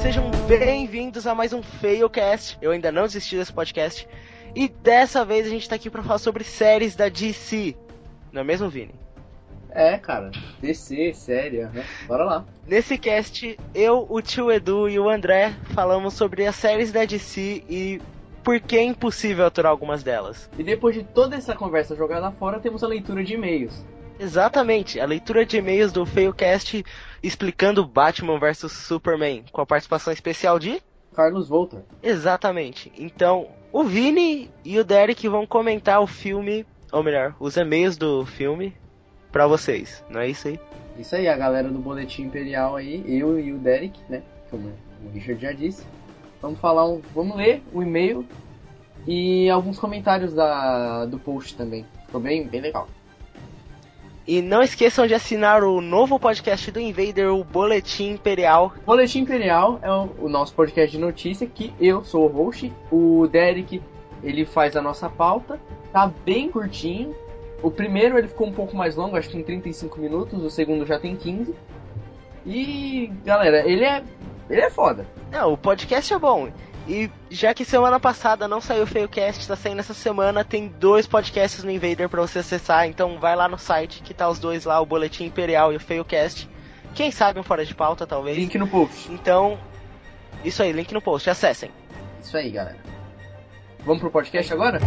sejam bem-vindos a mais um Failcast. Eu ainda não desisti desse podcast. E dessa vez a gente tá aqui pra falar sobre séries da DC. Não é mesmo, Vini? É, cara. DC, série, né? Bora lá. Nesse cast, eu, o tio Edu e o André falamos sobre as séries da DC e por que é impossível aturar algumas delas. E depois de toda essa conversa jogada fora, temos a leitura de e-mails. Exatamente, a leitura de e-mails do Failcast explicando Batman vs Superman, com a participação especial de Carlos Volter. Exatamente. Então, o Vini e o Derek vão comentar o filme, ou melhor, os e-mails do filme para vocês, não é isso aí? Isso aí, a galera do Boletim Imperial aí, eu e o Derek, né? Como o Richard já disse. Vamos falar um, vamos ler o e-mail e alguns comentários da, do post também. Ficou bem, bem legal. E não esqueçam de assinar o novo podcast do Invader, o Boletim Imperial. Boletim Imperial é o, nosso podcast de notícia que eu sou o host, o Derek ele faz a nossa pauta, tá bem curtinho. O primeiro ele ficou um pouco mais longo, acho que em 35 minutos, o segundo já tem 15. E galera, ele é ele é foda. Não, o podcast é bom. E já que semana passada não saiu o Feocast, tá saindo essa semana, tem dois podcasts no Invader para você acessar, então vai lá no site que tá os dois lá, o Boletim Imperial e o Feocast. Quem sabe um fora de pauta, talvez. Link no post. Então, isso aí, link no post, acessem. Isso aí, galera. Vamos pro podcast agora?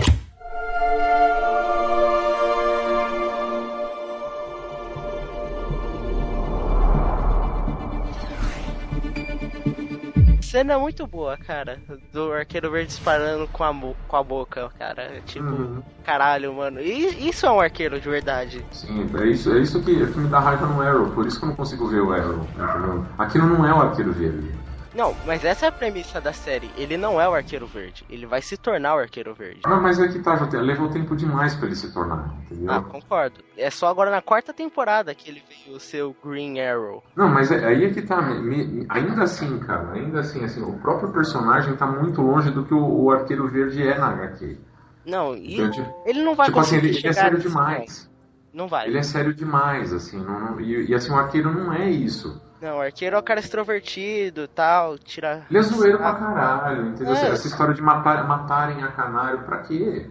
Cena é muito boa, cara. Do Arqueiro Verde disparando com a, com a boca, cara. Tipo, uhum. caralho, mano. E isso é um arqueiro de verdade. Sim, é isso, é isso que, que me dá raiva no Arrow. Por isso que eu não consigo ver o Arrow, entendeu? Aquilo não é o Arqueiro Verde. Não, mas essa é a premissa da série. Ele não é o Arqueiro Verde. Ele vai se tornar o Arqueiro Verde. Não, mas é que tá, já levou tempo demais para ele se tornar, entendeu? Ah, concordo. É só agora na quarta temporada que ele veio ser o Green Arrow. Não, mas é, aí é que tá. Me, me, ainda assim, cara, ainda assim, assim, o próprio personagem tá muito longe do que o, o Arqueiro Verde é na HQ. Não, e então, ele não vai tipo conseguir assim, ele, é sério demais. Não vai. Ele é sério demais, assim, não, não, e, e assim, o arqueiro não é isso. Não, o arqueiro é o cara extrovertido tal, tira. Ele é zoeiro pra caralho, entendeu? É. Essa história de matar, matarem a canário, pra quê?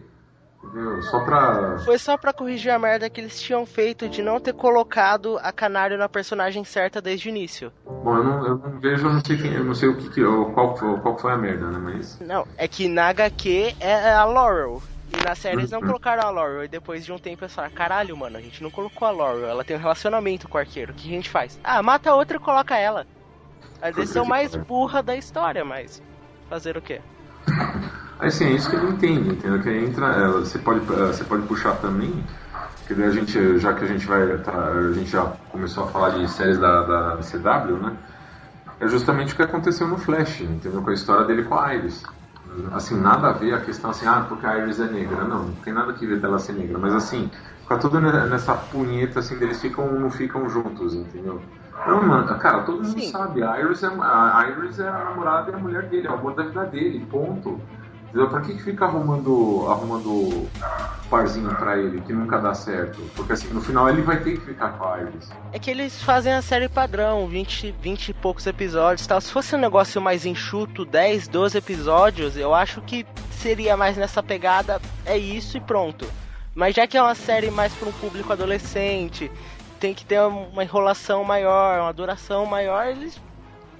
Entendeu? Só pra. Foi só pra corrigir a merda que eles tinham feito de não ter colocado a canário na personagem certa desde o início. Bom, eu não, eu não vejo, eu não sei, quem, eu não sei o que, que qual, qual foi a merda, né? Mas. Não, é que na HQ é a Laurel. E na série eles não uhum. colocaram a Laurel. E depois de um tempo eles falaram: caralho, mano, a gente não colocou a Laurel. Ela tem um relacionamento com o arqueiro. O que a gente faz? Ah, mata a outra e coloca ela. Às vezes são mais burra da história, mas. Fazer o quê? Assim, é isso que ele entende, entendeu? Que entra. Você pode, é, você pode puxar também. Que a gente, já que a gente vai. Tá, a gente já começou a falar de séries da, da CW, né? É justamente o que aconteceu no Flash, entendeu? Com a história dele com a Iris assim, nada a ver a questão assim, ah, porque a Iris é negra. Não, não tem nada a ver dela ser negra, mas assim, fica tudo nessa punheta assim, deles ficam não ficam juntos, entendeu? Não, mano, cara, todo mundo Sim. sabe, a Iris, é, a Iris é a namorada e a mulher dele, é o amor da vida dele, ponto. Pra que, que fica arrumando, arrumando parzinho pra ele, que nunca dá certo? Porque assim, no final ele vai ter que ficar com a Iris. É que eles fazem a série padrão, 20, 20 e poucos episódios tal. Se fosse um negócio mais enxuto, 10, 12 episódios, eu acho que seria mais nessa pegada, é isso e pronto. Mas já que é uma série mais para um público adolescente, tem que ter uma enrolação maior, uma duração maior, eles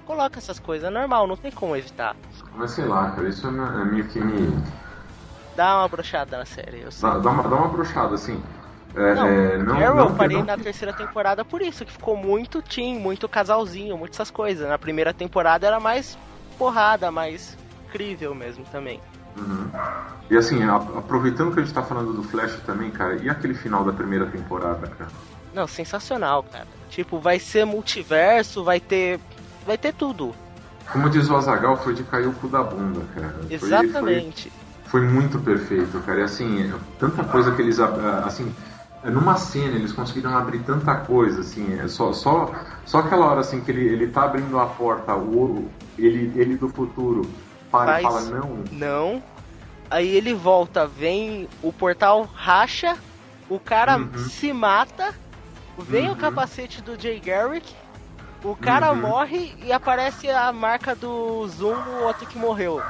colocam essas coisas, é normal, não tem como evitar. Mas sei lá, cara, isso é, é meio que me. Dá uma brochada na série, eu sei. Dá, dá, uma, dá uma brochada, assim. É, não, é, não, Arrow não, eu parei não... na terceira temporada por isso, que ficou muito teen, muito casalzinho, muitas essas coisas. Na primeira temporada era mais porrada, mais crível mesmo também. Uhum. E assim, aproveitando que a gente tá falando do Flash também, cara, e aquele final da primeira temporada, cara? Não, sensacional, cara. Tipo, vai ser multiverso, vai ter. Vai ter tudo. Como diz o Azagal, foi de cair o cu da bunda, cara. Exatamente. Foi, foi, muito perfeito, cara. E assim, tanta coisa que eles. Assim, numa cena eles conseguiram abrir tanta coisa, assim, é só, só, só aquela hora assim que ele, ele tá abrindo a porta, o ouro, ele, ele do futuro para Faz, e fala não. Não. Aí ele volta, vem, o portal racha, o cara uhum. se mata, vem uhum. o capacete do Jay Garrick O cara uhum. morre e aparece a marca do Zoom no outro que morreu.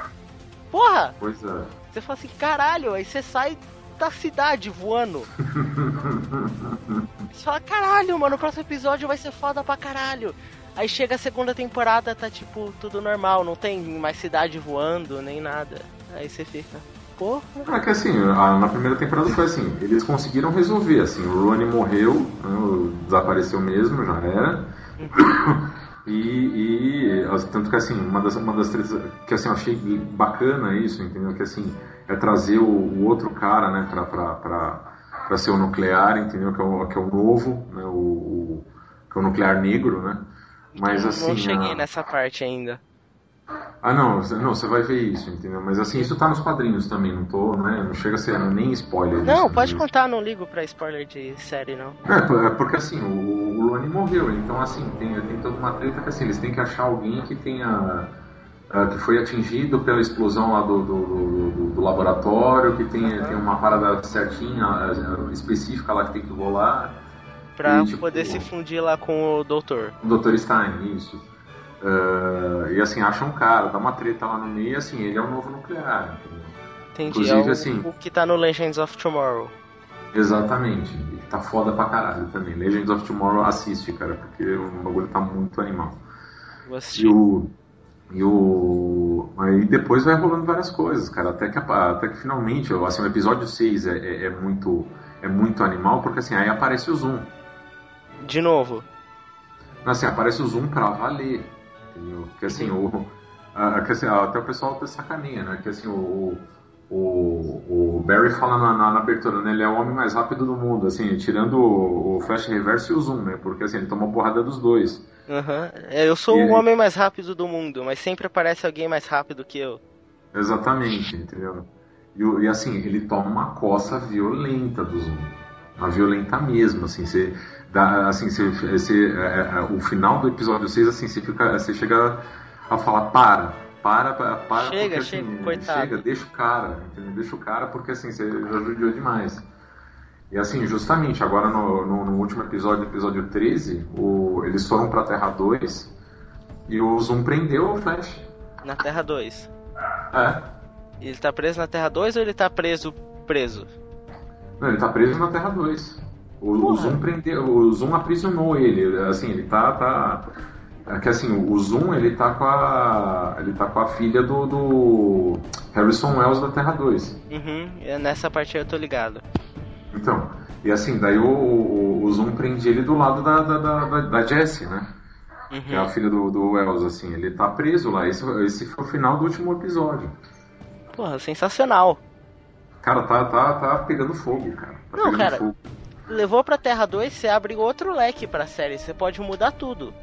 Porra! Pois é. Você fala assim, caralho, aí você sai da cidade voando. você fala, caralho, mano, o próximo episódio vai ser foda pra caralho. Aí chega a segunda temporada, tá tipo tudo normal, não tem mais cidade voando, nem nada. Aí você fica, porra. É que assim, a, na primeira temporada foi assim, eles conseguiram resolver, assim, o Ronnie morreu, né, desapareceu mesmo, já era. E, e, tanto que assim, uma das, uma das tretas que assim, eu achei bacana isso, entendeu? Que assim, é trazer o, o outro cara, né, pra, pra, pra, pra, ser o nuclear, entendeu? Que é o, que é o novo, né, o, o que é o nuclear negro, né? Mas assim. Não cheguei a... nessa parte ainda. Ah, não, não, você vai ver isso, entendeu? Mas assim, isso tá nos quadrinhos também, não tô, né? Não chega a ser nem spoiler. Não, disso, pode contar, não ligo pra spoiler de série, não. É, é porque assim, o, o Lone morreu, então assim, tem, tem toda uma treta que assim, eles têm que achar alguém que tenha. Uh, que foi atingido pela explosão lá do, do, do, do laboratório, que tem, uhum. tem uma parada certinha, uh, específica lá que tem que rolar. Pra e, tipo, poder se fundir lá com o doutor. O doutor Stein, isso. Uh, e assim, acha um cara, dá uma treta lá no meio e assim, ele é o novo nuclear. Entendeu? Entendi, Inclusive, é o, assim, o que tá no Legends of Tomorrow. Exatamente, tá foda pra caralho também. Legends of Tomorrow assiste, cara, porque o bagulho tá muito animal. Vou assistir. E o. E o. Aí depois vai rolando várias coisas, cara. Até que, até que finalmente, assim, o episódio 6 é, é, é muito. É muito animal, porque assim, aí aparece o Zoom. De novo. Assim, aparece o Zoom pra valer. Entendeu? Que assim, o, a, que, assim, até o pessoal tá sacaninha, né? Que assim, o, o, o Barry fala na, na, na, abertura, né? Ele é o homem mais rápido do mundo, assim, tirando o, o Flash Reverso e o Zoom, né? Porque assim, ele tomou porrada dos dois. Uhum. Eu sou e o homem mais rápido do mundo, mas sempre aparece alguém mais rápido que eu. Exatamente, entendeu? E, e assim, ele toma uma coça violenta do Zoom. Uma violenta mesmo, assim, você dá, assim, você, você, é, é, o final do episódio 6, assim, você, fica, você chega a falar, para, para, para, chega, porque, chega, assim, coitado. chega, deixa o cara, entendeu? deixa o cara, porque assim, você já judiou demais. E assim, justamente, agora no, no, no último episódio, episódio 13, o, eles foram pra Terra 2 e o Zoom prendeu o Flash. Na Terra 2? É. Ele tá preso na Terra 2 ou ele tá preso, preso? Não, ele tá preso na Terra 2. O, o, Zoom prendeu, o Zoom aprisionou ele, assim, ele tá, tá é que assim, o Zoom ele tá com a ele tá com a filha do, do Harrison Wells da Terra 2. Uhum, é, nessa parte eu tô ligado. Então, e assim, daí o, o, o Zoom prende ele do lado da, da, da, da Jessie, né? Uhum. Que é a filha do, do Wells, assim, ele tá preso lá. Esse, esse foi o final do último episódio. Porra, sensacional. Cara, tá, tá, tá pegando fogo, cara. Tá Não, cara, fogo. Levou pra Terra 2, você abre outro leque pra série, você pode mudar tudo.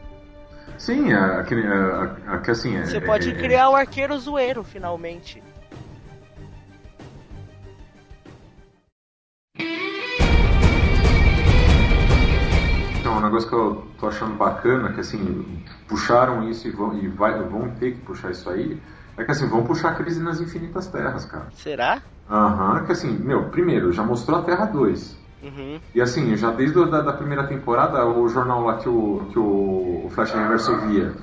Sim, é, é, é, que assim. É, você pode é, criar o arqueiro zoeiro, finalmente. Então, um negócio que eu tô achando bacana, que assim, puxaram isso e vão, e vai, vão ter que puxar isso aí, é que assim, vão puxar a crise nas infinitas terras, cara. Será? Aham, uhum, que assim, meu, primeiro, já mostrou a Terra 2. Uhum. E assim, já desde a da, da, primeira temporada, o jornal lá que o, que o, Flash Reverso via,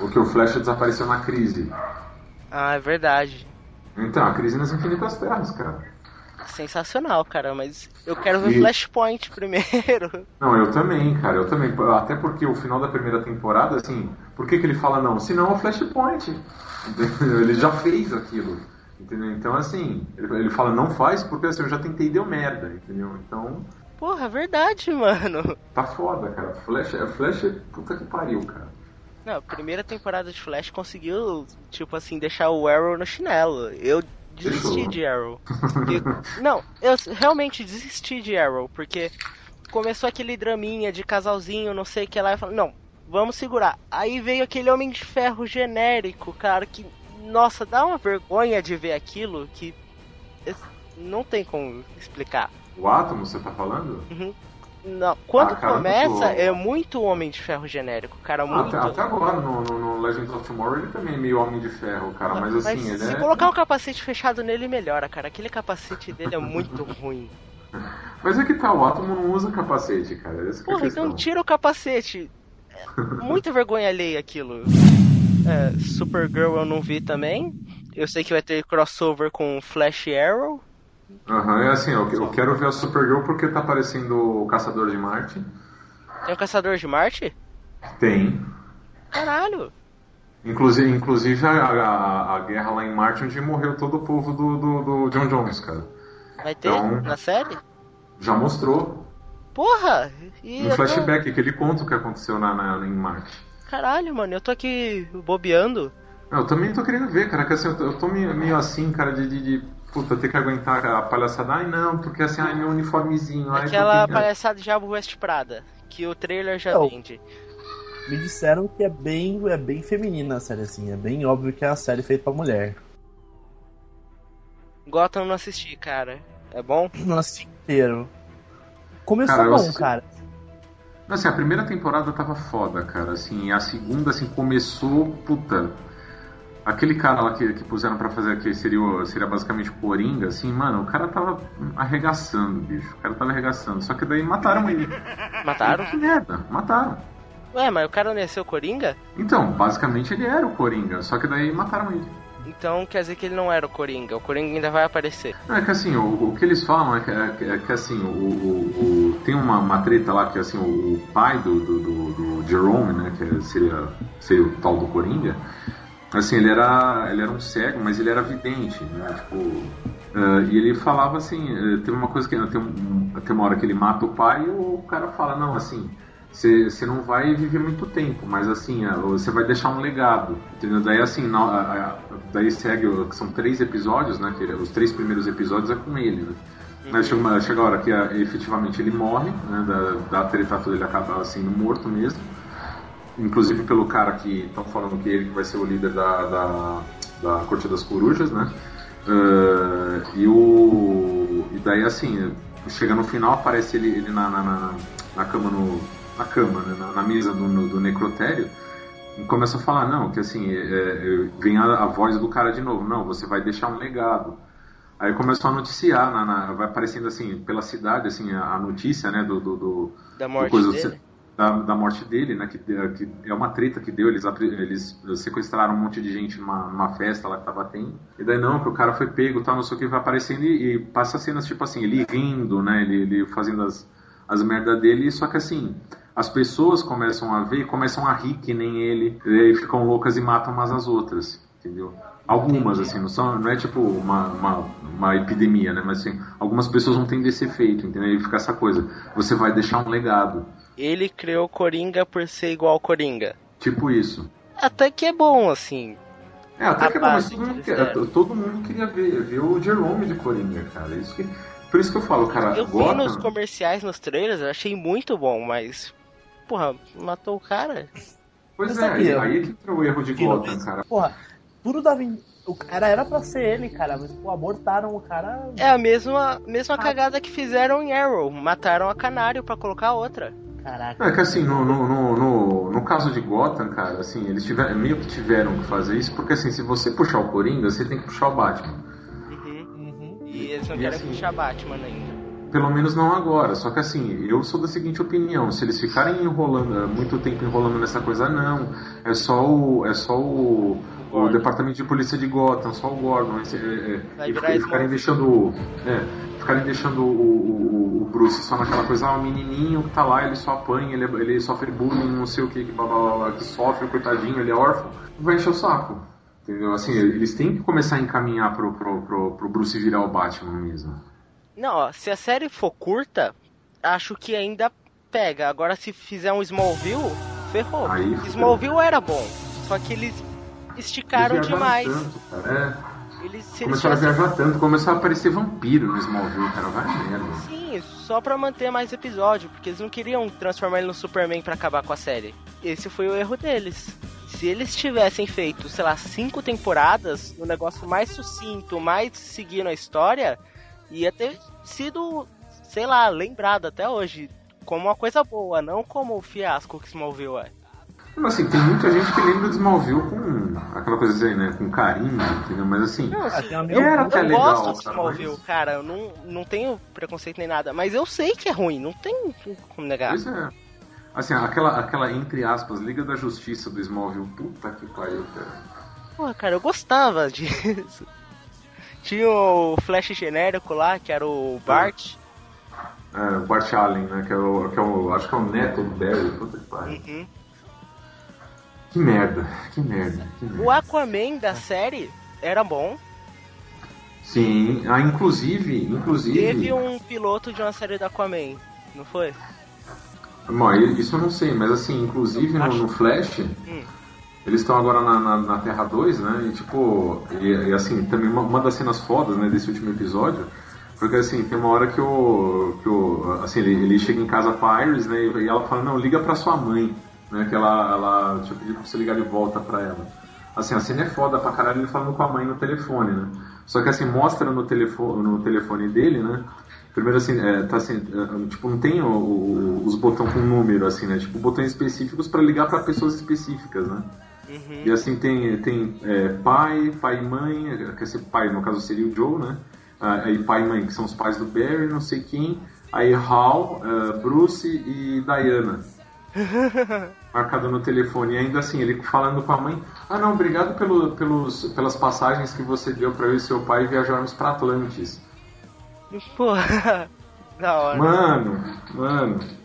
o que o Flash desapareceu na crise. Ah, é verdade. Então, a crise nas infinitas terras, cara. Sensacional, cara, mas eu quero ver e... Flashpoint primeiro. Não, eu também, cara, eu também. Até porque o final da primeira temporada, assim, por que, que ele fala não? Se não, é o Flashpoint. Ele já fez aquilo. Entendeu? Então, assim, ele, ele fala, não faz porque assim, eu já tentei e deu merda, entendeu? Então. Porra, verdade, mano. Tá foda, cara. Flash, é, Flash é puta que pariu, cara. Não, a primeira temporada de Flash conseguiu, tipo assim, deixar o Arrow no chinelo. Eu desisti Deixou. de Arrow. Porque, não, eu realmente desisti de Arrow, porque começou aquele draminha de casalzinho, não sei o que lá, e falei, não, vamos segurar. Aí veio aquele Homem de Ferro genérico, cara, que nossa, dá uma vergonha de ver aquilo que não tem como explicar. O átomo, você tá falando? Uhum. Não, quando ah, cara, começa é muito Homem de Ferro genérico, cara, ah, muito. Até, até agora, no, no, Legends of Tomorrow, ele também é meio Homem de Ferro, cara, mas, mas assim, mas ele se é... colocar um capacete fechado nele, melhora, cara. Aquele capacete dele é muito ruim. Mas é que tá, o Átomo não usa capacete, cara. Essa Porra, é então tira o capacete. muita vergonha alheia aquilo. É, Supergirl eu não vi também. Eu sei que vai ter crossover com Flash Arrow. Aham, é assim, eu, eu quero ver a Supergirl porque tá aparecendo o Caçador de Marte. Tem o Caçador de Marte? Tem. Caralho! Inclusive, inclusive a, a, a guerra lá em Marte onde morreu todo o povo do, do, do John Jones, cara. Vai ter Então- na série? Já mostrou. Porra! E No eu tô- flashback, que ele conta o que aconteceu na, na- em Marte. Caralho, mano, eu tô aqui bobeando. Eu também tô querendo ver, cara, que assim, eu tô, eu tô meio, meio assim, cara, de, de, de, puta, ter que aguentar a palhaçada. Ai não, porque assim, ai meu uniformezinho. Ai, Aquela porque... palhaçada de Diabo West Prada, que o trailer já Não. vende. Me disseram que é bem, é bem feminina a série, assim. É bem óbvio que é uma série feita pra mulher. Gotham eu não assisti, cara. É bom? Não assisti inteiro. Começou Cara, bom, assisti- cara. Assim, a primeira temporada tava foda, cara, assim, a segunda, assim, começou, puta... Aquele cara lá que, que puseram pra fazer que seria, o- seria basicamente o Coringa, assim, mano, o cara tava arregaçando, bicho. O cara tava arregaçando. Só que daí mataram ele. Mataram? Que merda, mataram. Ué, mas o cara nasceu Coringa? Então, basicamente ele era o Coringa, só que daí mataram ele. Então quer dizer que ele não era o Coringa. O Coringa ainda vai aparecer. É que assim, o, o que eles falam é que, é é que, assim, o, o- o- tem uma, uma treta lá que assim, o, pai do, do, do- do Jerome, né, que seria, seria o tal do Coringa, assim, ele era, ele era um cego, mas ele era vidente, né, tipo... eh, e ele falava assim, eh, tem uma coisa que tem, um- tem uma hora que ele mata o pai e o cara fala, não, assim, você você não vai viver muito tempo, mas assim, ah, você vai deixar um legado, entendeu? Daí assim, na- a- a- daí segue, são três episódios, né? Que os três primeiros episódios é com ele, né? Mas chega, chega a hora que ah, efetivamente ele morre, né? Da, da treta toda ele acaba sendo morto mesmo. Inclusive pelo cara que estão falando que ele vai ser o líder da, da, da Corte das Corujas, né? Ah, e o. E daí assim, chega no final, aparece ele, ele na, na, na, na cama no. Na cama, né? na, na mesa do, no- do necrotério. Começa a falar, não, que assim, é, é, vem a, a voz do cara de novo, não, você vai deixar um legado. Aí começou a noticiar, na, na- vai aparecendo assim, pela cidade, assim, a, a notícia, né, do, do, do- Da do morte coisa- dele. Da, da morte dele, né, que, que é uma treta que deu, eles, eles sequestraram um monte de gente numa, numa festa lá que tava tendo, e daí não, que o cara foi pego, tal, não sei o que, vai aparecendo e, e passa cenas, tipo assim, ele rindo, né, ele, ele fazendo as, as merdas dele, só que assim, as pessoas começam a ver e começam a rir que nem ele, e aí ficam loucas e matam umas às outras, entendeu? Algumas, assim, não, são, não é tipo uma, uma, uma epidemia, né? Mas assim, algumas pessoas não têm desse efeito, entendeu? E fica essa coisa, você vai deixar um legado. Ele criou Coringa por ser igual Coringa. Tipo isso. Até que é bom, assim. É, até que não, mas base todo mundo, que quer- todo mundo queria ver, ver o Jerome de Coringa, cara. Isso que, por isso que eu falo, cara, Eu vi Gotham- nos comerciais, nos trailers, eu achei muito bom, mas. Porra, matou o cara? Pois Eu é, aí, sabia. aí é que entrou o erro de Gotham, cara. Porra, tudo dava. em- O cara era pra ser ele, cara, mas pô, abortaram o cara. É a mesma, mesma cagada que fizeram em Arrow. Mataram a Canário pra colocar outra. Caraca. É que assim, no, no, no, no, no caso de Gotham, cara, assim, eles tiveram, meio que tiveram que fazer isso, porque assim, se você puxar o Coringa, você tem que puxar o Batman. Uhum. Uhum. E eles não E querem assim- puxar Batman ainda. Pelo menos não agora. Só que assim, eu sou da seguinte opinião: se eles ficarem enrolando, eh, muito tempo enrolando nessa coisa, não. É só o. É só o. O departamento de polícia de Gotham, só o Gordon. É, é, e virar ficarem deixando. É, ficarem deixando o, o, o Bruce só naquela coisa, ah, o menininho que tá lá, ele só apanha, ele, ele sofre bullying, não sei o que, que, blá, blá, blá, que sofre, coitadinho, ele é órfão. Vai encher o saco. Entendeu? Assim, eles têm que começar a encaminhar pro, pro, pro, pro Bruce virar o Batman mesmo. Não, ó, se a série for curta, acho que ainda pega. Agora se fizer um Smallville, ferrou. Aí. Smallville era bom, só que eles esticaram Eles demais. Tanto, cara. É. Eles, se eles Começaram a viajar tanto, começou a aparecer vampiro no Smallville, cara. Vai merda. Sim, só pra manter mais episódio, porque eles não queriam transformar ele no Superman pra acabar com a série. Esse foi o erro deles. Se eles tivessem feito, sei lá, cinco temporadas, no negócio mais sucinto, mais seguindo a história, ia ter sido, sei lá, lembrado até hoje como uma coisa boa, não como o fiasco que Smallville é. Mas, assim, tem muita gente que lembra de Smallville com aquela coisa assim, né? Com carinho, entendeu? Mas assim. Não, Ah, assim, um eu, Era meu- até eu legal, gosto de cara, Smallville, mas- cara, eu não, não tenho preconceito nem nada, mas eu sei que é ruim, não tem como negar. Pois é. Assim, aquela, aquela, entre aspas, Liga da Justiça do Smallville, puta que pariu, cara. Pô, cara, eu gostava disso. Tinha o Flash genérico lá, que era o Bart. É, o Bart Allen, né? Que é o, que é o, acho que é o neto do Barry, puta que pariu. Uhum. Que merda, que merda, que merda. O Aquaman da série era bom. Sim, ah, inclusive, inclusive. Teve um piloto de uma série da Aquaman, não foi? Bom, isso eu não sei, mas assim, inclusive no, no Flash, Hum. Eles estão agora na, na, na Terra 2, né? E tipo, e, e, assim, também uma, uma das cenas fodas, né, desse último episódio, porque assim, tem uma hora que o. Que o assim, ele, ele chega em casa com a Iris, né? E ela fala, não, liga pra sua mãe, né? Que ela, ela tinha pedido pra você ligar de volta pra ela. Assim, a cena é foda pra caralho ele falando com a mãe no telefone, né? Só que assim, mostra no telefone, no telefone dele, né? Primeiro assim, é, tá assim, é, tipo, não tem o, o, os botões com número, assim, né? Tipo, botões específicos pra ligar pra pessoas específicas, né? Uhum. E assim tem, tem é, pai, pai e mãe, que esse pai no caso seria o Joe, né? Ah, Aí pai e mãe, que são os pais do Barry, não sei quem. Aí Hal, ah, Bruce e Diana. Marcado no telefone. E ainda assim, ele falando com a mãe: Ah, não, obrigado pelo, pelos, pelas passagens que você deu pra eu e seu pai viajarmos pra Atlantis. Pô, da hora. Mano, mano.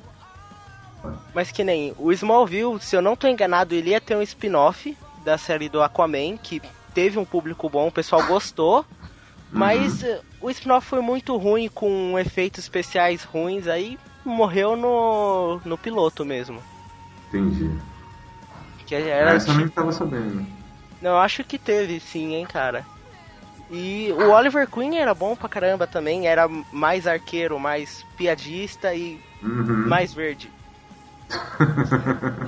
Mas que nem o Smallville, se eu não tô enganado, ele ia ter um spin-off da série do Aquaman, que teve um público bom, o pessoal gostou. Mas eh, o spin-off foi muito ruim, com efeitos especiais ruins, aí morreu no, no piloto mesmo. Entendi. Que era Essa eu nem tava sabendo. Não, eu acho que teve sim, hein, cara. E o Oliver Queen era bom pra caramba também, era mais arqueiro, mais piadista e Uhum. mais verde.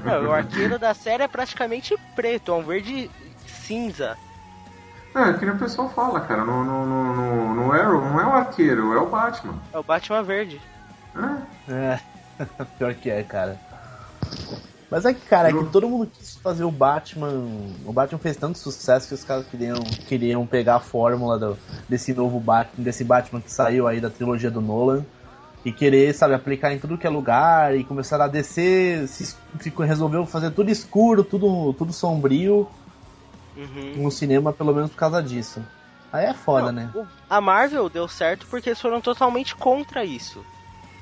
Não, o arqueiro da série é praticamente preto, é um verde cinza. É, que nem o pessoal fala, cara. No, no, no, no, no Arrow não é o arqueiro, é o Batman. É o Batman verde. É. É, pior que é, cara. Mas é que, cara, é que todo mundo quis fazer o Batman. O Batman fez tanto sucesso que os caras queriam, queriam pegar a fórmula do- desse novo Batman, desse Batman que saiu aí da trilogia do Nolan. E querer, sabe, aplicar em tudo que é lugar e começar a descer, se, ficou, resolveu fazer tudo escuro, tudo, tudo sombrio Uhum. no cinema, pelo menos por causa disso. Aí é foda, Não, né? A Marvel deu certo porque eles foram totalmente contra isso.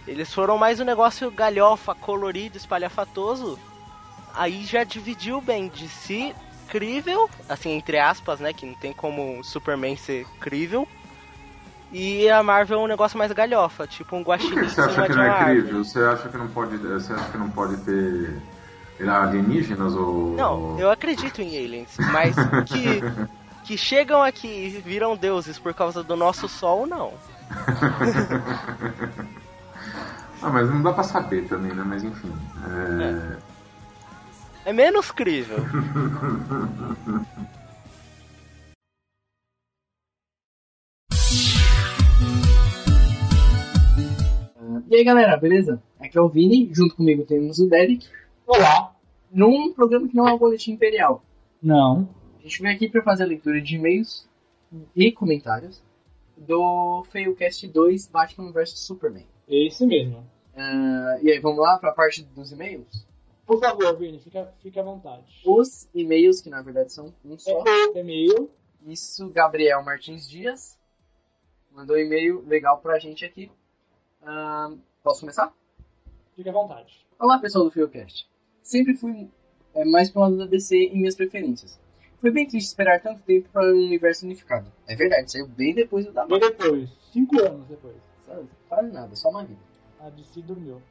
Eles foram mais um negócio galhofa, colorido, espalhafatoso. Aí já dividiu bem de si crível, assim, entre aspas, né? Que não tem como Superman ser crível. E a Marvel é um negócio mais galhofa, tipo um Por guaxinim que em você acha que não é crível? Você acha que não pode, você acha que não pode ter alienígenas ou Não, eu acredito em aliens, mas que, que chegam aqui e viram deuses por causa do nosso sol, não. Ah, mas não dá pra saber também, né? Mas enfim. É... É menos crível. E aí galera, beleza? Aqui é o Vini, junto comigo temos o Derek. Olá. Num programa que não é o Boletim Imperial. Não. A gente veio aqui para fazer a leitura de e-mails e comentários do Failcast 2 Batman vs Superman. Esse mesmo. Ah, e aí, vamos lá para a parte dos e-mails? Por favor, Vini, fica, fica à vontade. Os e-mails, que na verdade são um só. E-mail. Isso, Gabriel Martins Dias mandou um e-mail legal pra gente aqui. Ah, posso começar? Fica à vontade. Olá, pessoal do Failcast. Sempre fui é, mais pro lado da DC em minhas preferências. Foi bem triste esperar tanto tempo para um universo unificado. É verdade, saiu bem depois do da Bem depois. Cinco anos depois. Sabe? Quase nada, só uma vida. A DC dormiu.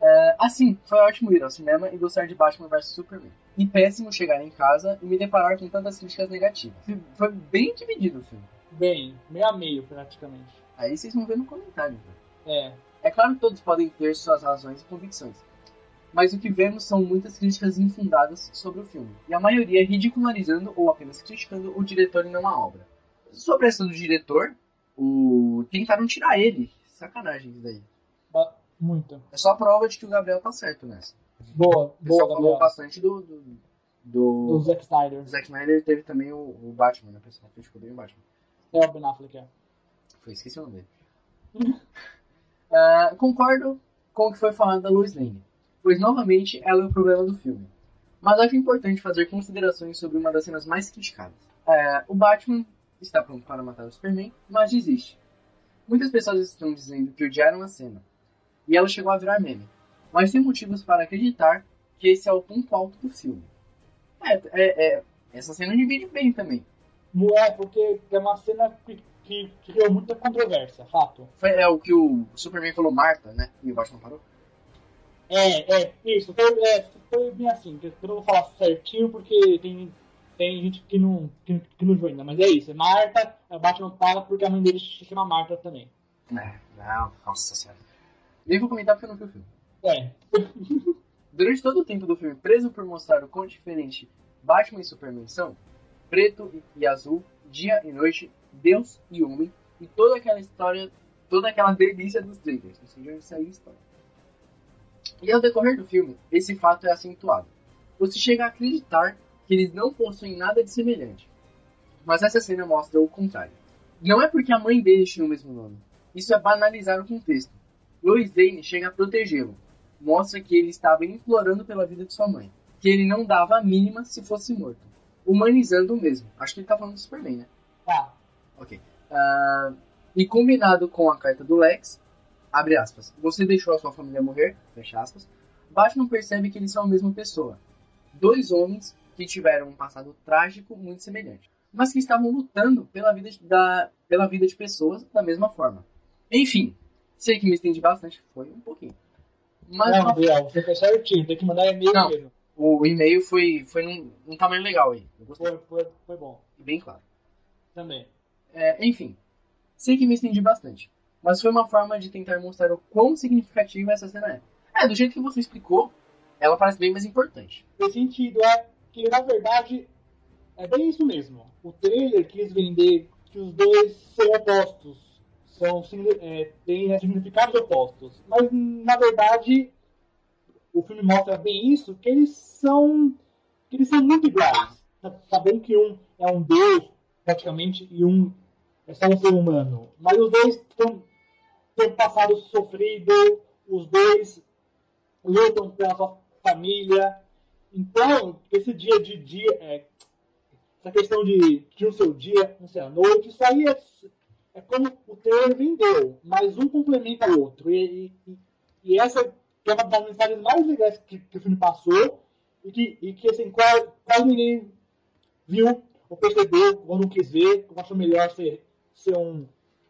É, assim, foi ótimo ir ao cinema e gostar de Batman vs Superman. E péssimo chegar em casa e me deparar com tantas críticas negativas. Foi bem dividido o filme. Bem, meio a meio praticamente. Aí vocês vão ver no comentário. velho. É. É claro que todos podem ter suas razões e convicções. Mas o que vemos são muitas críticas infundadas sobre o filme. E a maioria ridicularizando ou apenas criticando o diretor e não a obra. Sobre essa do diretor, o... tentaram tirar ele. Sacanagem isso daí. Muito. É só prova de que o Gabriel tá certo nessa. Boa, O pessoal boa, falou Gabriel. bastante do, do, do, Do Zack Snyder. O Zack Snyder teve também o, o Batman, né? O pessoal criticou bem o Batman. É o Ben Affleck, é. Foi, esqueci o nome dele. Ah, concordo com o que foi falado da Lois Lane. pois novamente ela é o problema do filme. Mas acho importante fazer considerações sobre uma das cenas mais criticadas. É, o Batman está pronto para matar o Superman, mas desiste. Muitas pessoas estão dizendo que odiaram a cena, e ela chegou a virar meme. Mas tem motivos para acreditar que esse é o ponto alto do filme. É, é, é essa cena divide bem também. Não é, porque é uma cena que, que criou muita controvérsia, fato. Foi, é o que o Superman falou Marta, né? E o Batman parou. É, é, isso. Foi, é, foi bem assim. Eu não vou falar certinho porque tem, tem gente que não, que, que não viu ainda. Mas é isso. É Marta, a Batman fala porque a mãe dele se chama Marta também. É, não, nossa senhora. Nem vou comentar porque eu não vi o filme. É. Durante todo o tempo do filme, preso por mostrar o quão diferente Batman e Superman são, preto e azul, dia e noite, Deus e homem, e toda aquela história, toda aquela delícia dos trailers. Ou seja, isso é história. E ao decorrer do filme, esse fato é acentuado. Você chega a acreditar que eles não possuem nada de semelhante. Mas essa cena mostra o contrário. Não é porque a mãe deles tinha o mesmo nome. Isso é banalizar o contexto. Lois Lane chega a protegê-lo. Mostra que ele estava implorando pela vida de sua mãe. Que ele não dava a mínima se fosse morto. Humanizando o mesmo. Acho que ele tá falando do Superman, né? Tá. Ok. Ah, e combinado com a carta do Lex, abre aspas, você deixou a sua família morrer, fecha aspas, Batman percebe que eles são a mesma pessoa. Dois homens que tiveram um passado trágico muito semelhante, mas que estavam lutando pela vida de, da, pela vida de pessoas da mesma forma. Enfim, sei que me estendi bastante, foi um pouquinho. Mas Não, Biel, você fez certinho. Tem que mandar e-mail Não. mesmo. o e-mail foi, foi num, num tamanho legal aí. Foi, foi, foi bom. bem claro. Também. É, enfim, sei que me estendi bastante, mas foi uma forma de tentar mostrar o quão significativa essa cena é. É, do jeito que você explicou, ela parece bem mais importante. Fez sentido. É que, na verdade, é bem isso mesmo. O trailer quis vender que os dois são opostos. São, é, têm significados opostos. Mas, na verdade, o filme mostra bem isso, que eles são, que eles são muito iguais. Tá- Sabendo que um é um deus, praticamente, e um é só um ser humano. Mas os dois têm têm passado sofrido, os dois lutam pela sua família. Então, esse dia de dia, é, essa questão de, de um seu dia, um seu noite, isso aí é, é como o trailer vendeu, mas um complementa o outro. E, e, e essa que é uma das mensagens mais legais que, que o filme passou e que, e que assim, quase, quase ninguém viu ou percebeu ou não quis ver, ou achou melhor ser, ser, um,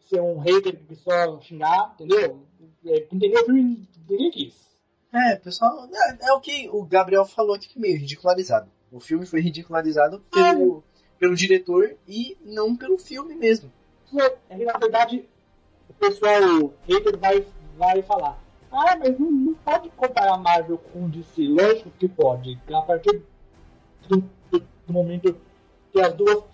ser um hater que só xingar, entendeu? É, entendeu? O filme ninguém quis. É, pessoal, é, é o que o Gabriel falou aqui meio ridicularizado. O filme foi ridicularizado pelo, pelo diretor e não pelo filme mesmo. É que, na verdade, o pessoal hater vai, vai falar. Ah, mas não, não pode comparar a Marvel com o DC. Lógico que pode. A partir do, do- do momento que as duas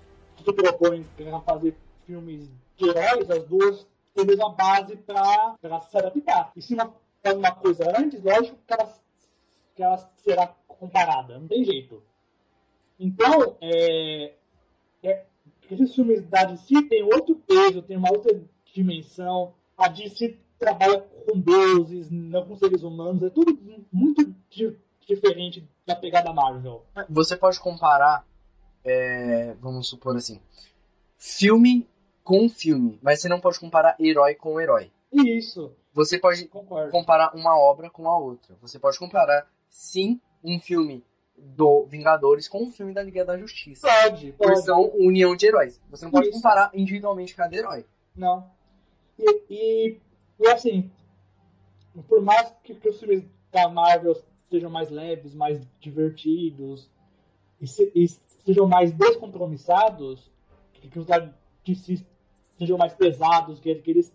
se propõem a fazer filmes de heróis, as duas têm a mesma base para se adaptar. E se uma faz uma coisa antes, lógico que ela, que ela será comparada. Não tem jeito. Então, é, é, esses filmes da DC tem outro peso, tem uma outra dimensão. A DC trabalha com deuses, não com seres humanos. É tudo muito di- diferente da pegada Marvel. Você pode comparar, é, vamos supor assim, filme com filme, mas você não pode comparar herói com herói. Isso, Você pode concordo. comparar uma obra com a outra. Você pode comparar, sim, um filme do Vingadores com um filme da Liga da Justiça. Pode, pode. Versão União de Heróis. Você não pode Isso. comparar individualmente cada herói. Não. E, e, e, assim, por mais que, que os filmes da Marvel sejam mais leves, mais divertidos e, se- e sejam mais descompromissados, que, que os DC sejam mais pesados, que, que eles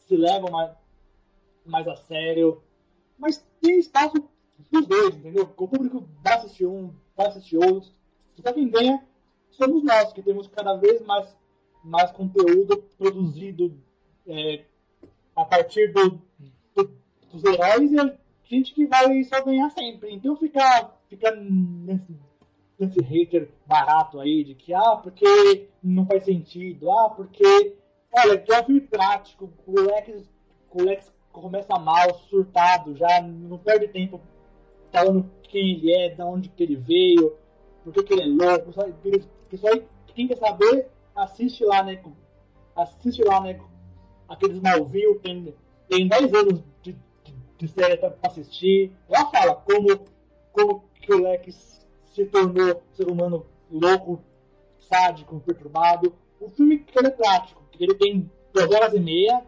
se levam mais, mais a sério, mas tem espaço dos dois, entendeu? O público vai assistir um, vai assistir outro. Só quem ganha somos nós, que temos cada vez mais, mais conteúdo produzido é, a partir do, do- dos heróis e a gente que vai só ganhar sempre. Então ficar fica nesse, nesse hater barato aí de que, ah, porque não faz sentido, ah, porque. Olha, que é um filme prático, o Lex, o Lex começa mal, surtado, já não perde tempo falando quem ele é, de onde que ele veio, por que, ele é louco. Só, só quem quer saber, assiste lá, né? Assiste lá, né? Aqueles Smallville, tem, tem 10 anos de, de, de série pra assistir. Ela fala como, como que o Lex se tornou ser humano louco, sádico, perturbado. O filme ele é prático, ele tem duas horas e meia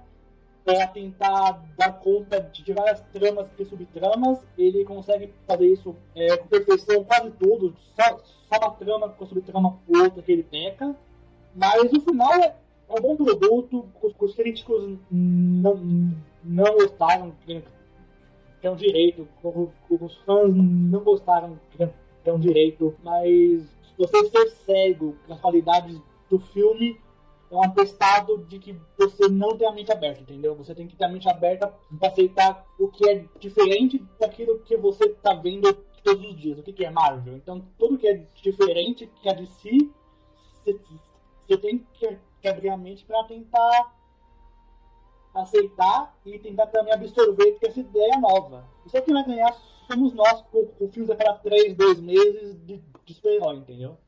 para tentar dar conta de várias tramas e subtramas. Ele consegue fazer isso é, com perfeição quase tudo, só, só uma trama com subtrama ou outra que ele peca. Mas o final é, é um bom produto, os, os críticos não, não gostaram, que é um direito, os fãs não gostaram, que é um direito, mas você ser cego com as qualidades do filme é um atestado de que você não tem a mente aberta, entendeu? Você tem que ter a mente aberta para aceitar o que é diferente daquilo que você está vendo todos os dias. O que, que é Marvel? Então, tudo que é diferente, que é de si, você tem que, abrir a mente para tentar aceitar e tentar também absorver essa ideia nova. Isso é vai ganhar somos nós com, com filmes a cada 3, 2 meses de, de super-herói, entendeu?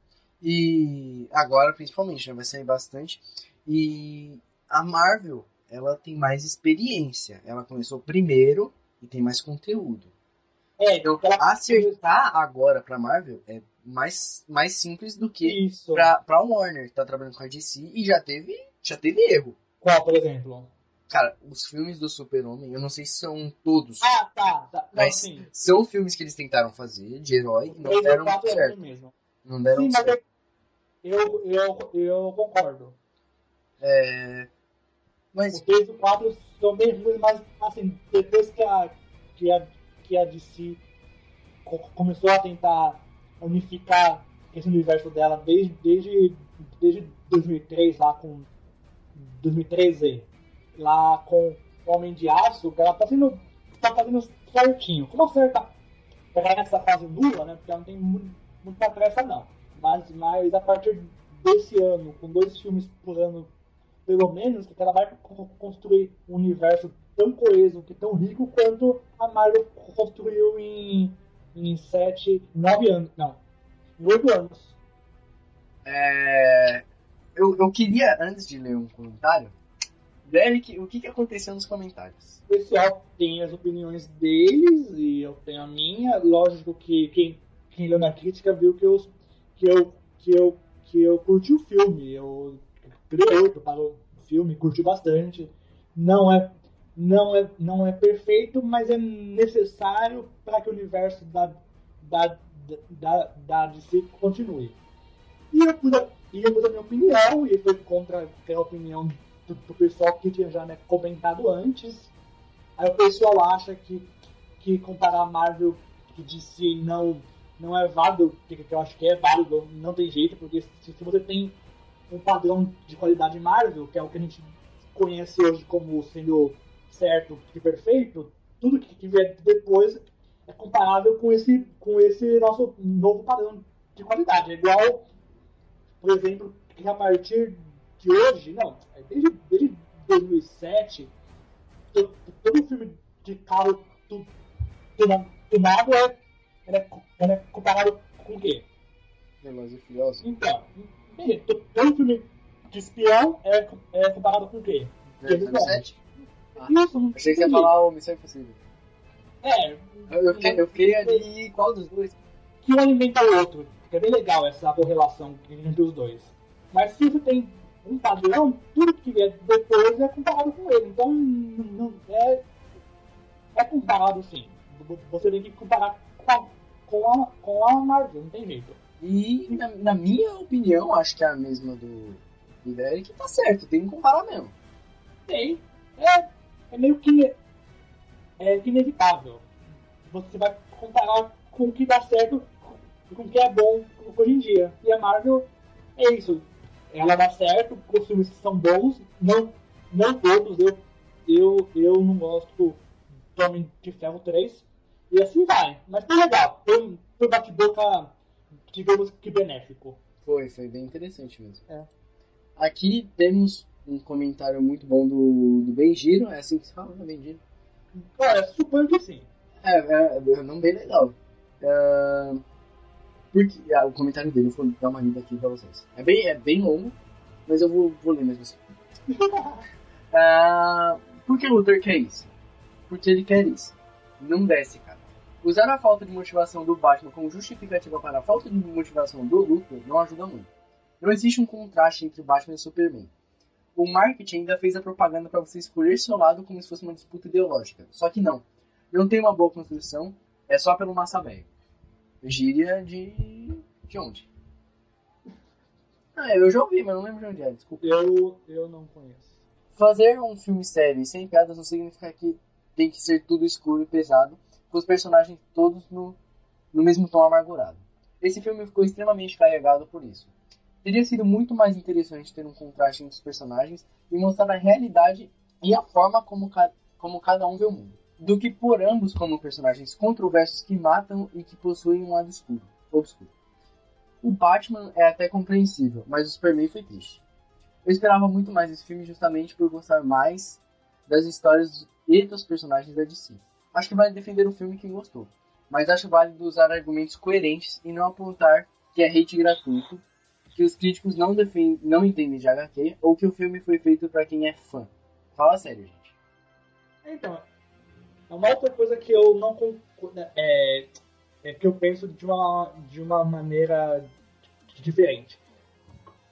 E agora, principalmente, né, vai sair bastante. E a Marvel, ela tem mais experiência. Ela começou primeiro e tem mais conteúdo. É, então, ela... acertar agora pra Marvel é mais, mais simples do que Isso. pra, pra Warner, que tá trabalhando com a DC e já teve, já teve erro. Qual, por exemplo? Cara, os filmes do Super-Homem, eu não sei se são todos. Ah, tá. tá. Não, mas sim. são filmes que eles tentaram fazer de herói e não deram é certo. mesmo. Não deram Sim, mas certo. eu, eu, eu concordo. É... Mas Os 3 e o 4 são bem ruins, mas assim, depois que a, que a, que a DC co- começou a tentar unificar esse universo dela desde, desde, desde 2003, lá com 2013, lá com o Homem de Aço, ela tá sendo tá fazendo certinho. Como acerta pegar nessa fase nula, né? Porque ela não tem mu- muita pressa não. Mas, mas a partir desse ano, com dois filmes por ano pelo menos, que ela vai co- construir um universo tão coeso, que tão rico quanto a Marvel construiu em, em sete, nove anos. Não, em oito anos. é... eu, eu queria, antes de ler um comentário, Derek, o que, que aconteceu nos comentários? O pessoal tem as opiniões deles e eu tenho a minha. Lógico que quem, quem leu na crítica viu que eu, que eu, que eu, que eu curti o filme. Eu oito para o filme, curti bastante. Não é, não é, não é perfeito, mas é necessário para que o universo da, da, da, da DC continue. E eu pude, eu pude a minha opinião, e foi contra a opinião do, do pessoal que tinha já né, comentado antes. Aí o pessoal acha que, que comparar Marvel e DC não, não é válido, que, que eu acho que é válido, não tem jeito, porque se, se você tem um padrão de qualidade Marvel, que é o que a gente conhece hoje como sendo certo e perfeito, tudo que, que vier depois é comparável com esse, com esse nosso novo padrão de qualidade. É igual, por exemplo, que a partir de hoje, não, é desde, desde 2007, to- todo filme de carro tu- tunado é, é, é comparado com o quê? Velozes e Furiosos. Então, bem, to- todo filme de espião é, é comparado com o quê? James Bond. 07? Isso, não Achei que você ia entendi. falar o Missão Impossível. É, Eu, eu, eu fiquei ali, qual dos dois? que um alimenta o outro. É bem legal essa correlação entre os dois. Mas se você tem um padrão, tudo que vier depois é comparado com ele. Então, não, é, é comparado sim. Você tem que comparar com a, com a, com a Marvel, não tem jeito. E, na, na minha opinião, acho que é a mesma do, do Derek, tá certo, tem que comparar mesmo. Tem. É, é meio que é inevitável. Você vai comparar com o que dá certo com o que é bom hoje em dia. E a Marvel é isso. Ela dá certo, os filmes são bons, não, não todos. Eu, eu, eu não gosto do Homem de Ferro 3. E assim vai. Mas foi legal. Foi, foi bate-boca, digamos que benéfico. Foi, foi bem interessante mesmo. É. Aqui temos um comentário muito bom do, do Benjiro, é assim que se fala, né, Benjiro? Cara, suponho que sim. É, é, é um nome bem legal. Ah, porque, ah, o comentário dele, eu vou dar uma lida aqui pra vocês. É bem, é bem longo, mas eu vou, vou ler mesmo assim. Ah, por que Luther quer isso? Porque ele quer isso. Não desce, cara. Usar a falta de motivação do Batman como justificativa para a falta de motivação do Luthor não ajuda muito. Não existe um contraste entre Batman e Superman. O marketing ainda fez a propaganda para você escolher seu lado como se fosse uma disputa ideológica. Só que não. Não tem uma boa construção, é só pelo massa velho. Gíria de. de onde? Ah, eu já ouvi, mas não lembro de onde é, desculpa. Eu, eu não conheço. Fazer um filme sério e sem piadas não significa que tem que ser tudo escuro e pesado, com os personagens todos no, no mesmo tom amargurado. Esse filme ficou extremamente carregado por isso. Teria sido muito mais interessante ter um contraste entre os personagens e mostrar a realidade e a forma como, ca como cada um vê o mundo, do que por ambos como personagens controversos que matam e que possuem um lado escuro, obscuro. O Batman é até compreensível, mas o Superman foi triste. Eu esperava muito mais esse filme justamente por gostar mais das histórias e dos personagens da DC. Acho que vale defender o filme quem gostou, mas acho válido usar argumentos coerentes e não apontar que é hate gratuito, que os críticos não, não entendem de HQ ou que o filme foi feito para quem é fã. Fala sério, gente. Então, uma outra coisa que eu não é, é que eu penso de uma, de uma maneira diferente.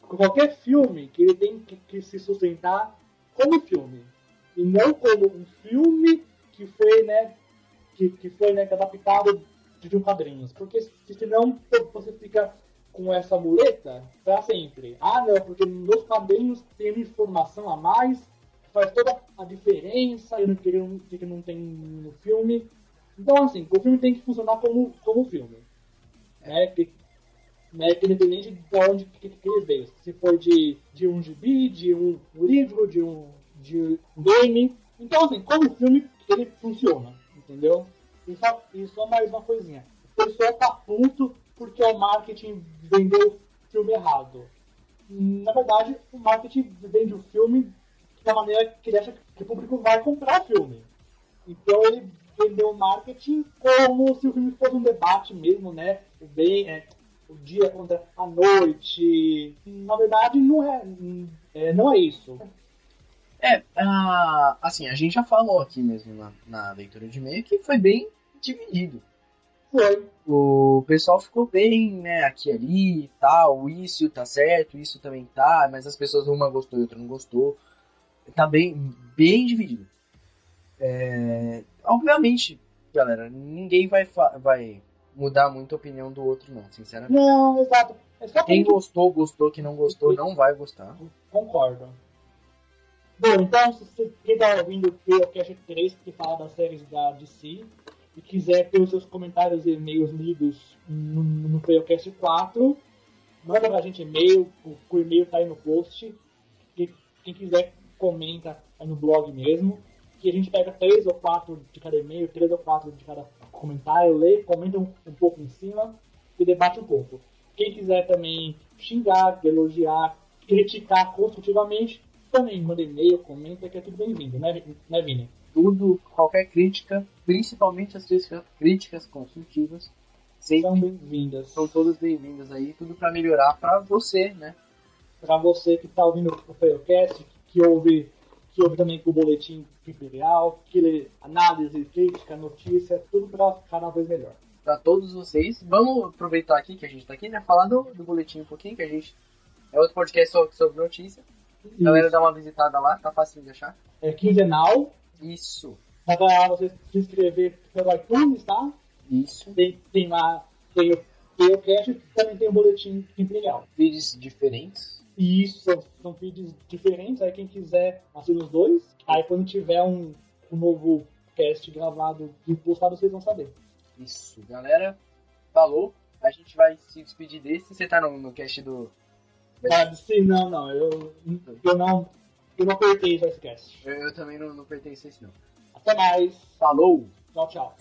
Qualquer filme que ele tem que, que se sustentar como filme e não como um filme que foi, né, que, que foi né, adaptado de um quadrinhos, porque senão você fica com essa muleta para sempre. Ah, não, porque nos quadrinhos tem informação a mais, faz toda a diferença e que não, que não tem no filme. Então, assim, o filme tem que funcionar como, como filme. Né? Que, né? que independente de onde que, que ele veio. Se for de, de um gibi, de um livro, de um, de game. Então, assim, como filme, ele funciona. Entendeu? E só, e só mais uma coisinha. O pessoal tá puto porque o marketing vendeu o filme errado. Na verdade, o marketing vende o filme da maneira que ele acha que o público vai comprar o filme. Então ele vendeu o marketing como se o filme fosse um debate mesmo, né? O bem, é, o dia contra a noite. Na verdade, não é, é não é isso. É, assim, a gente já falou aqui mesmo na, na leitura de e-mail que foi bem dividido. Foi. O pessoal ficou bem, né, aqui e ali e tal, isso tá certo, isso também tá, mas as pessoas uma gostou e outra não gostou. Tá bem, bem dividido. É, obviamente, galera, ninguém vai, vai mudar muito a opinião do outro, não, sinceramente. Não, exato. É Quem gostou, gostou, quem não gostou, não vai gostar. Concordo. Bom, então, se você quem tá ouvindo o POCast 3, que fala das séries da DC, e quiser ter os seus comentários e e-mails lidos no, no POCast 4, manda pra gente e-mail, o, o e-mail tá aí no post. E quem quiser, comenta aí no blog mesmo. Que a gente pega três ou quatro de cada e-mail, três ou quatro de cada comentário, lê, comenta um, um pouco em cima e debate um pouco. Quem quiser também xingar, elogiar, criticar construtivamente, também manda e-mail, comenta, que é tudo bem-vindo, né, né Vini? Tudo, qualquer crítica, principalmente as críticas, críticas construtivas, sempre São bem-vindas. são todas bem-vindas aí, tudo pra melhorar pra você, né? Para você que está ouvindo o Failcast, que ouve, que ouve também o Boletim Imperial, que lê análise, crítica, notícia, tudo para cada vez melhor. Pra todos vocês. Vamos aproveitar aqui que a gente tá aqui, né? Falar do, do boletim um pouquinho, que a gente. É outro podcast sobre, sobre notícia. Galera, dá uma visitada lá, tá fácil de achar. É quinzenal, Isso, dá para você se inscrever pelo iTunes, tá? isso. Tem, tem lá, tem o Failcast e também tem o Boletim Imperial. Vídeos diferentes. E isso são, feeds diferentes, aí quem quiser assina os dois. Aí quando tiver um, um novo cast gravado e postado, vocês vão saber. Isso, galera. Falou. A gente vai se despedir desse. Você tá no, no cast do. Ah, sim, não, não, eu, eu não, eu não apertei esse cast. Eu, eu também não, não pertenço a esse, não. Até mais, Falou! tchau, tchau.